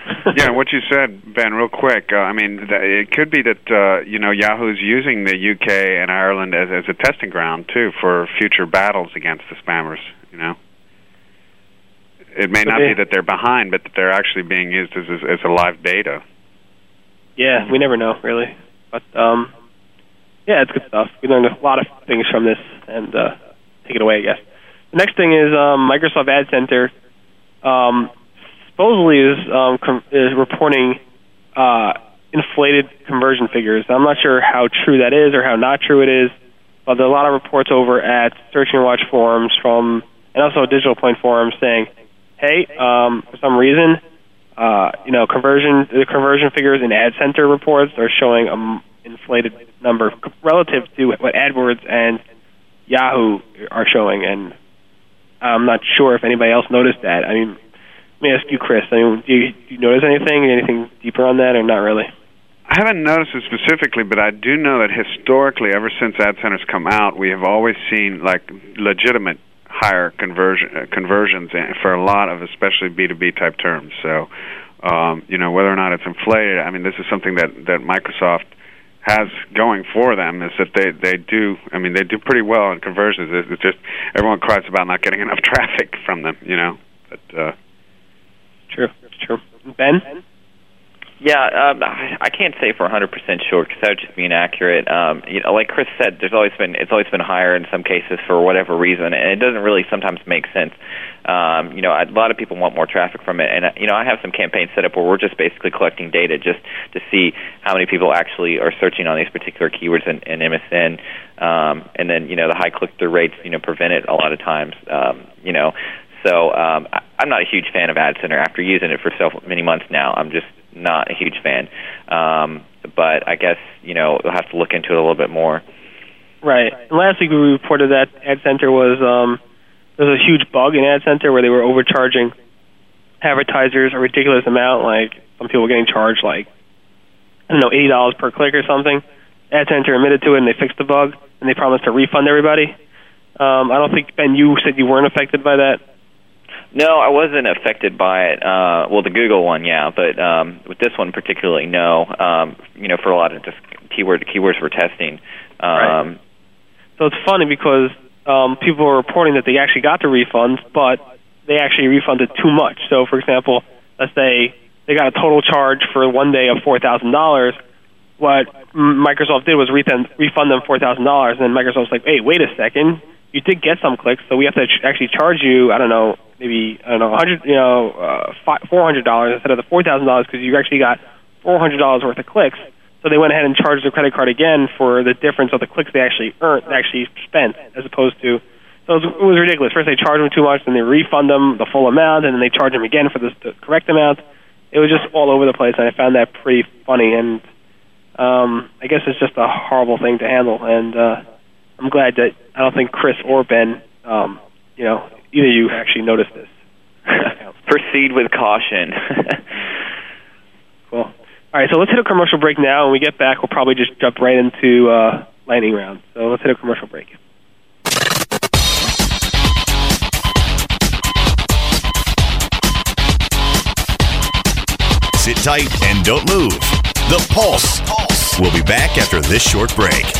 yeah, what you said, Ben, real quick. Uh, I mean, th- it could be that uh, you know Yahoo's using the UK and Ireland as, as a testing ground too for future battles against the spammers. You know, it may Could not be. be that they're behind, but that they're actually being used as as, as a live beta. Yeah, we never know really, but um, yeah, it's good stuff. We learned a lot of things from this, and uh, take it away, I guess. The next thing is um, Microsoft Ad Center um, supposedly is um, com- is reporting uh, inflated conversion figures. I'm not sure how true that is or how not true it is, but there are a lot of reports over at Search Engine Watch forums from and also Digital Point forums saying, "Hey, um, for some reason." Uh, you know, conversion the conversion figures in Ad Center reports are showing a m- inflated number relative to what AdWords and Yahoo are showing, and I'm not sure if anybody else noticed that. I mean, let me ask you, Chris. I mean, do you, do you notice anything, anything deeper on that, or not really? I haven't noticed it specifically, but I do know that historically, ever since ad centers come out, we have always seen like legitimate higher conversion uh, conversions for a lot of especially B two B type terms. So, um, you know, whether or not it's inflated, I mean, this is something that that Microsoft has going for them is that they they do. I mean, they do pretty well in conversions. It's it's just everyone cries about not getting enough traffic from them. You know, but. uh True, true. Ben? Yeah, um, I can't say for 100% sure because that would just be inaccurate. Um, you know, like Chris said, there's always been it's always been higher in some cases for whatever reason, and it doesn't really sometimes make sense. Um, you know, a lot of people want more traffic from it, and uh, you know, I have some campaigns set up where we're just basically collecting data just to see how many people actually are searching on these particular keywords in, in MSN, um, and then you know the high click-through rates you know prevent it a lot of times. Um, you know, so um, I'm not a huge fan of Ad Center. After using it for so many months now, I'm just not a huge fan. Um, but I guess you know we'll have to look into it a little bit more. Right. Last week we reported that Ad Center was um, there was a huge bug in Ad Center where they were overcharging advertisers a ridiculous amount. Like some people were getting charged like I don't know eighty dollars per click or something. Ad Center admitted to it and they fixed the bug and they promised to refund everybody. Um, I don't think Ben, you said you weren't affected by that. No, I wasn't affected by it. Uh, well, the Google one, yeah, but um, with this one particularly, no. Um, you know, for a lot of just keyword keywords we're testing. Um, So it's funny because um, people are reporting that they actually got the refunds, but they actually refunded too much. So, for example, let's say they got a total charge for one day of four thousand dollars. What Microsoft did was refund refund them four thousand dollars, and then Microsoft's like, "Hey, wait a second, you did get some clicks, so we have to ch- actually charge you. I don't know, maybe I don't know, hundred, you know, uh, four hundred dollars instead of the four thousand dollars because you actually got four hundred dollars worth of clicks. So they went ahead and charged their credit card again for the difference of the clicks they actually earned, they actually spent, as opposed to. So it was, it was ridiculous. First they charge them too much, then they refund them the full amount, and then they charge them again for the, the correct amount. It was just all over the place, and I found that pretty funny. And um, I guess it's just a horrible thing to handle. And uh, I'm glad that I don't think Chris or Ben, um, you know, either of you actually noticed this. Proceed with caution. cool. All right, so let's hit a commercial break now. When we get back, we'll probably just jump right into uh, lightning round. So let's hit a commercial break. Sit tight and don't move. The Pulse. Pulse. We'll be back after this short break.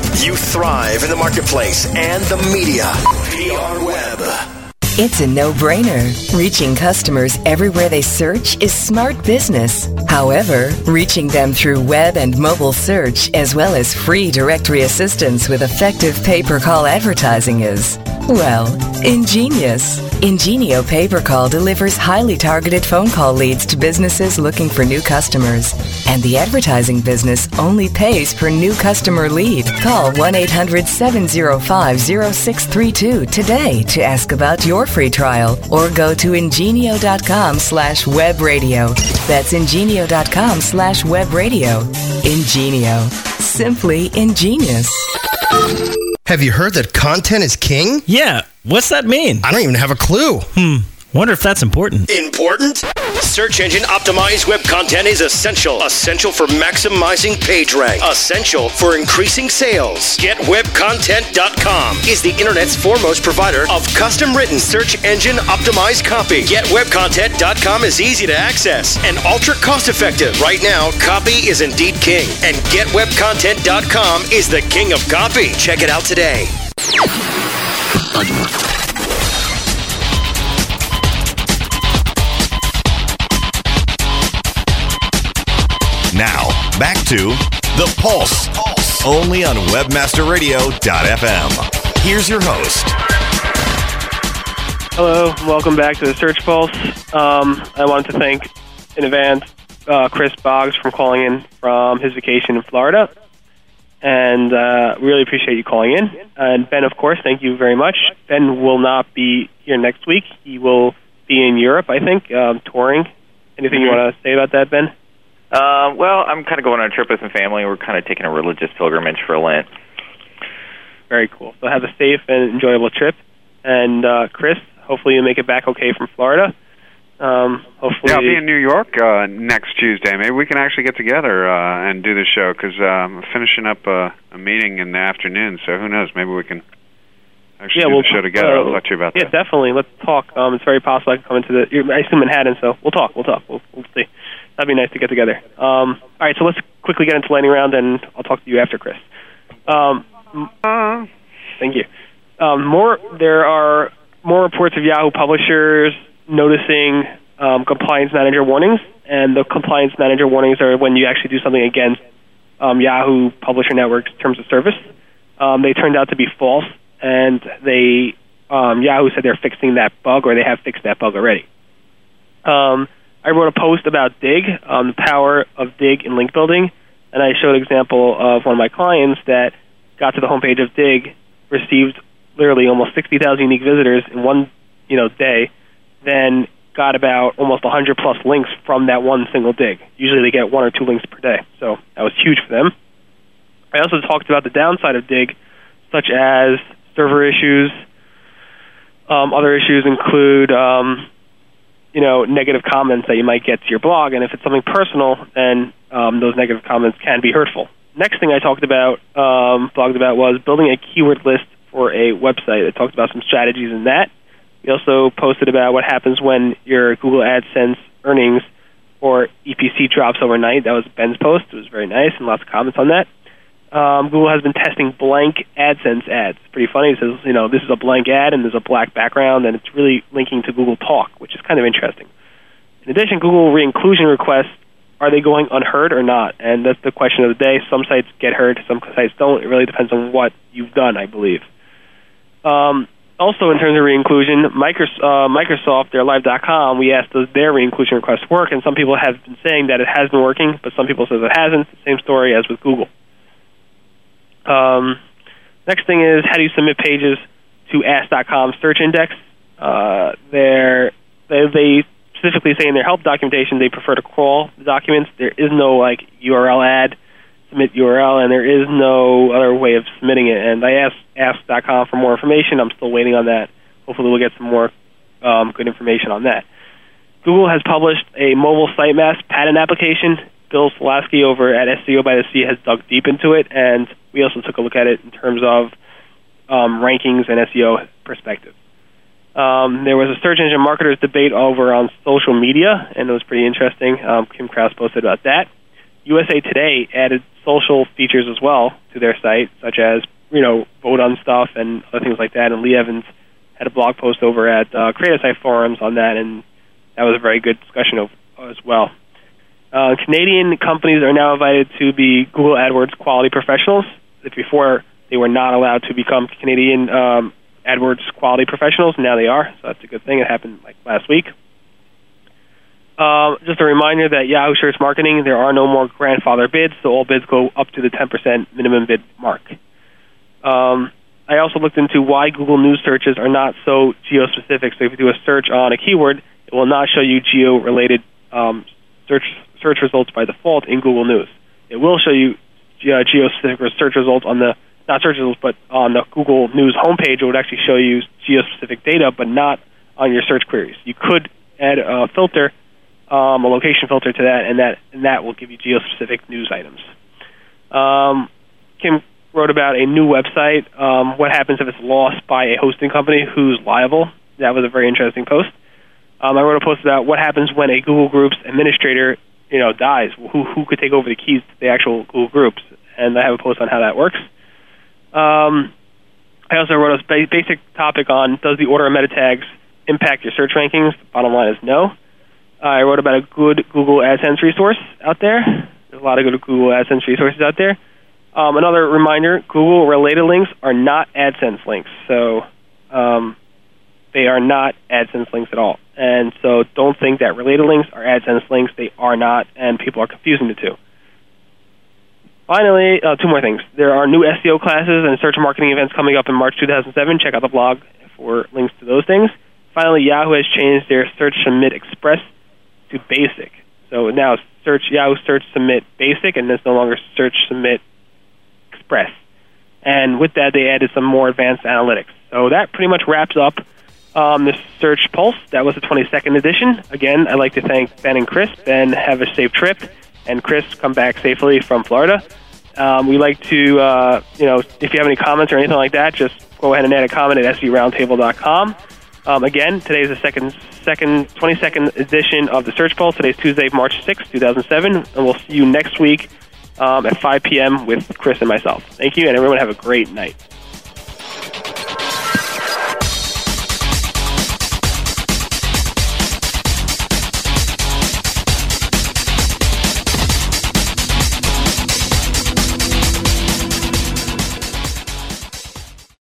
you thrive in the marketplace and the media. PR Web. It's a no brainer. Reaching customers everywhere they search is smart business. However, reaching them through web and mobile search, as well as free directory assistance with effective pay per call advertising, is, well, ingenious. Ingenio Pay Per Call delivers highly targeted phone call leads to businesses looking for new customers. And the advertising business only pays per new customer lead. Call 1 800 705 0632 today to ask about your free trial or go to ingenio.com slash web radio. That's ingenio.com slash web radio. Ingenio. Simply ingenious. Have you heard that content is king? Yeah. What's that mean? I don't even have a clue. Hmm. Wonder if that's important. Important? Search engine optimized web content is essential. Essential for maximizing page rank. Essential for increasing sales. GetWebContent.com is the internet's foremost provider of custom written search engine optimized copy. GetWebContent.com is easy to access and ultra cost effective. Right now, copy is indeed king, and GetWebContent.com is the king of copy. Check it out today. Now, back to The Pulse. Pulse. Only on WebmasterRadio.fm. Here's your host. Hello, welcome back to the Search Pulse. Um, I wanted to thank in advance uh, Chris Boggs from calling in from his vacation in Florida. And uh, really appreciate you calling in. And Ben, of course, thank you very much. Ben will not be here next week. He will be in Europe, I think, um, touring. Anything you want to say about that, Ben? Uh, well, I'm kind of going on a trip with some family. We're kind of taking a religious pilgrimage for Lent. Very cool. So have a safe and enjoyable trip. And uh, Chris, hopefully you make it back okay from Florida. Um, hopefully, Yeah, I'll be in New York uh, next Tuesday. Maybe we can actually get together uh, and do the show because um, I'm finishing up a, a meeting in the afternoon. So who knows? Maybe we can actually yeah, do we'll the show together. uh, I'll talk to you about yeah, that. definitely. Let's talk. Um, it's very possible I can come into the. You're, I assume Manhattan, so we'll talk. We'll talk. We'll, we'll see. That'd be nice to get together. Um, all right, so let's quickly get into lightning round, and I'll talk to you after Chris. Um, thank you. Um, more. There are more reports of Yahoo publishers noticing um, compliance manager warnings, and the compliance manager warnings are when you actually do something against um, Yahoo Publisher Network's terms of service. Um, they turned out to be false, and they um, Yahoo said they're fixing that bug, or they have fixed that bug already. Um, I wrote a post about Digg, um, the power of Digg in link building, and I showed an example of one of my clients that got to the homepage of Digg, received literally almost 60,000 unique visitors in one you know day, then got about almost 100 plus links from that one single dig. Usually they get one or two links per day, so that was huge for them. I also talked about the downside of Digg, such as server issues. Um, other issues include, um, you know, negative comments that you might get to your blog, and if it's something personal, then um, those negative comments can be hurtful. Next thing I talked about, um, blogged about, was building a keyword list for a website. I talked about some strategies in that. We also posted about what happens when your Google AdSense earnings or EPC drops overnight. That was Ben's post. It was very nice and lots of comments on that. Um, Google has been testing blank AdSense ads. Pretty funny. It says, you know, this is a blank ad and there's a black background, and it's really linking to Google Talk, which is kind of interesting. In addition, Google re-inclusion requests are they going unheard or not? And that's the question of the day. Some sites get heard, some sites don't. It really depends on what you've done, I believe. Um, also, in terms of re-inclusion, Microsoft, uh, Microsoft, their Live.com, we asked does their re-inclusion request work, and some people have been saying that it has been working, but some people say it hasn't. Same story as with Google. Um, next thing is how do you submit pages to Ask.com search index? Uh, they they specifically say in their help documentation they prefer to crawl the documents. There is no like URL add submit URL, and there is no other way of submitting it. And I asked Ask.com for more information. I'm still waiting on that. Hopefully, we'll get some more um, good information on that. Google has published a mobile sitemap patent application. Bill Slawski over at SEO by the Sea has dug deep into it, and we also took a look at it in terms of um, rankings and SEO perspective. Um, there was a search engine marketers debate over on social media, and it was pretty interesting. Um, Kim Krause posted about that. USA Today added social features as well to their site, such as you know vote on stuff and other things like that. And Lee Evans had a blog post over at uh, Cre8asite forums on that, and that was a very good discussion of, as well. Uh, Canadian companies are now invited to be Google AdWords quality professionals. If before they were not allowed to become Canadian um, AdWords quality professionals, now they are. So that's a good thing. It happened like last week. Uh, just a reminder that Yahoo Search Marketing, there are no more grandfather bids, so all bids go up to the 10% minimum bid mark. Um, I also looked into why Google News searches are not so geo-specific. So if you do a search on a keyword, it will not show you geo-related um, search search results by default in Google News. It will show you uh, geo-specific search results on the not search results, but on the Google News homepage. It would actually show you geo-specific data, but not on your search queries. You could add a filter um, a location filter to that, and that and that will give you geo-specific news items. Um, Kim wrote about a new website. Um, what happens if it's lost by a hosting company? Who's liable? That was a very interesting post. Um, I wrote a post about what happens when a Google Groups administrator, you know, dies. Who who could take over the keys to the actual Google Groups? And I have a post on how that works. Um, I also wrote a basic topic on does the order of meta tags impact your search rankings? Bottom line is no. I wrote about a good Google AdSense resource out there. There's a lot of good Google AdSense resources out there. Um, another reminder: Google related links are not AdSense links, so um, they are not AdSense links at all. And so, don't think that related links are AdSense links. They are not, and people are confusing the two. Finally, uh, two more things. There are new SEO classes and search marketing events coming up in March 2007. Check out the blog for links to those things. Finally, Yahoo has changed their Search Submit Express to basic. So now search Yahoo search submit basic, and it's no longer search submit express. And with that, they added some more advanced analytics. So that pretty much wraps up um, the Search Pulse. That was the 22nd edition. Again, I'd like to thank Ben and Chris. Ben, have a safe trip, and Chris, come back safely from Florida. Um, we like to, uh, you know, if you have any comments or anything like that, just go ahead and add a comment at seroundtable.com. Um, again, today is the second, second, 22nd edition of the Search Pulse. Today's Tuesday, March 6, 2007, and we'll see you next week um, at 5 p.m. with Chris and myself. Thank you, and everyone have a great night.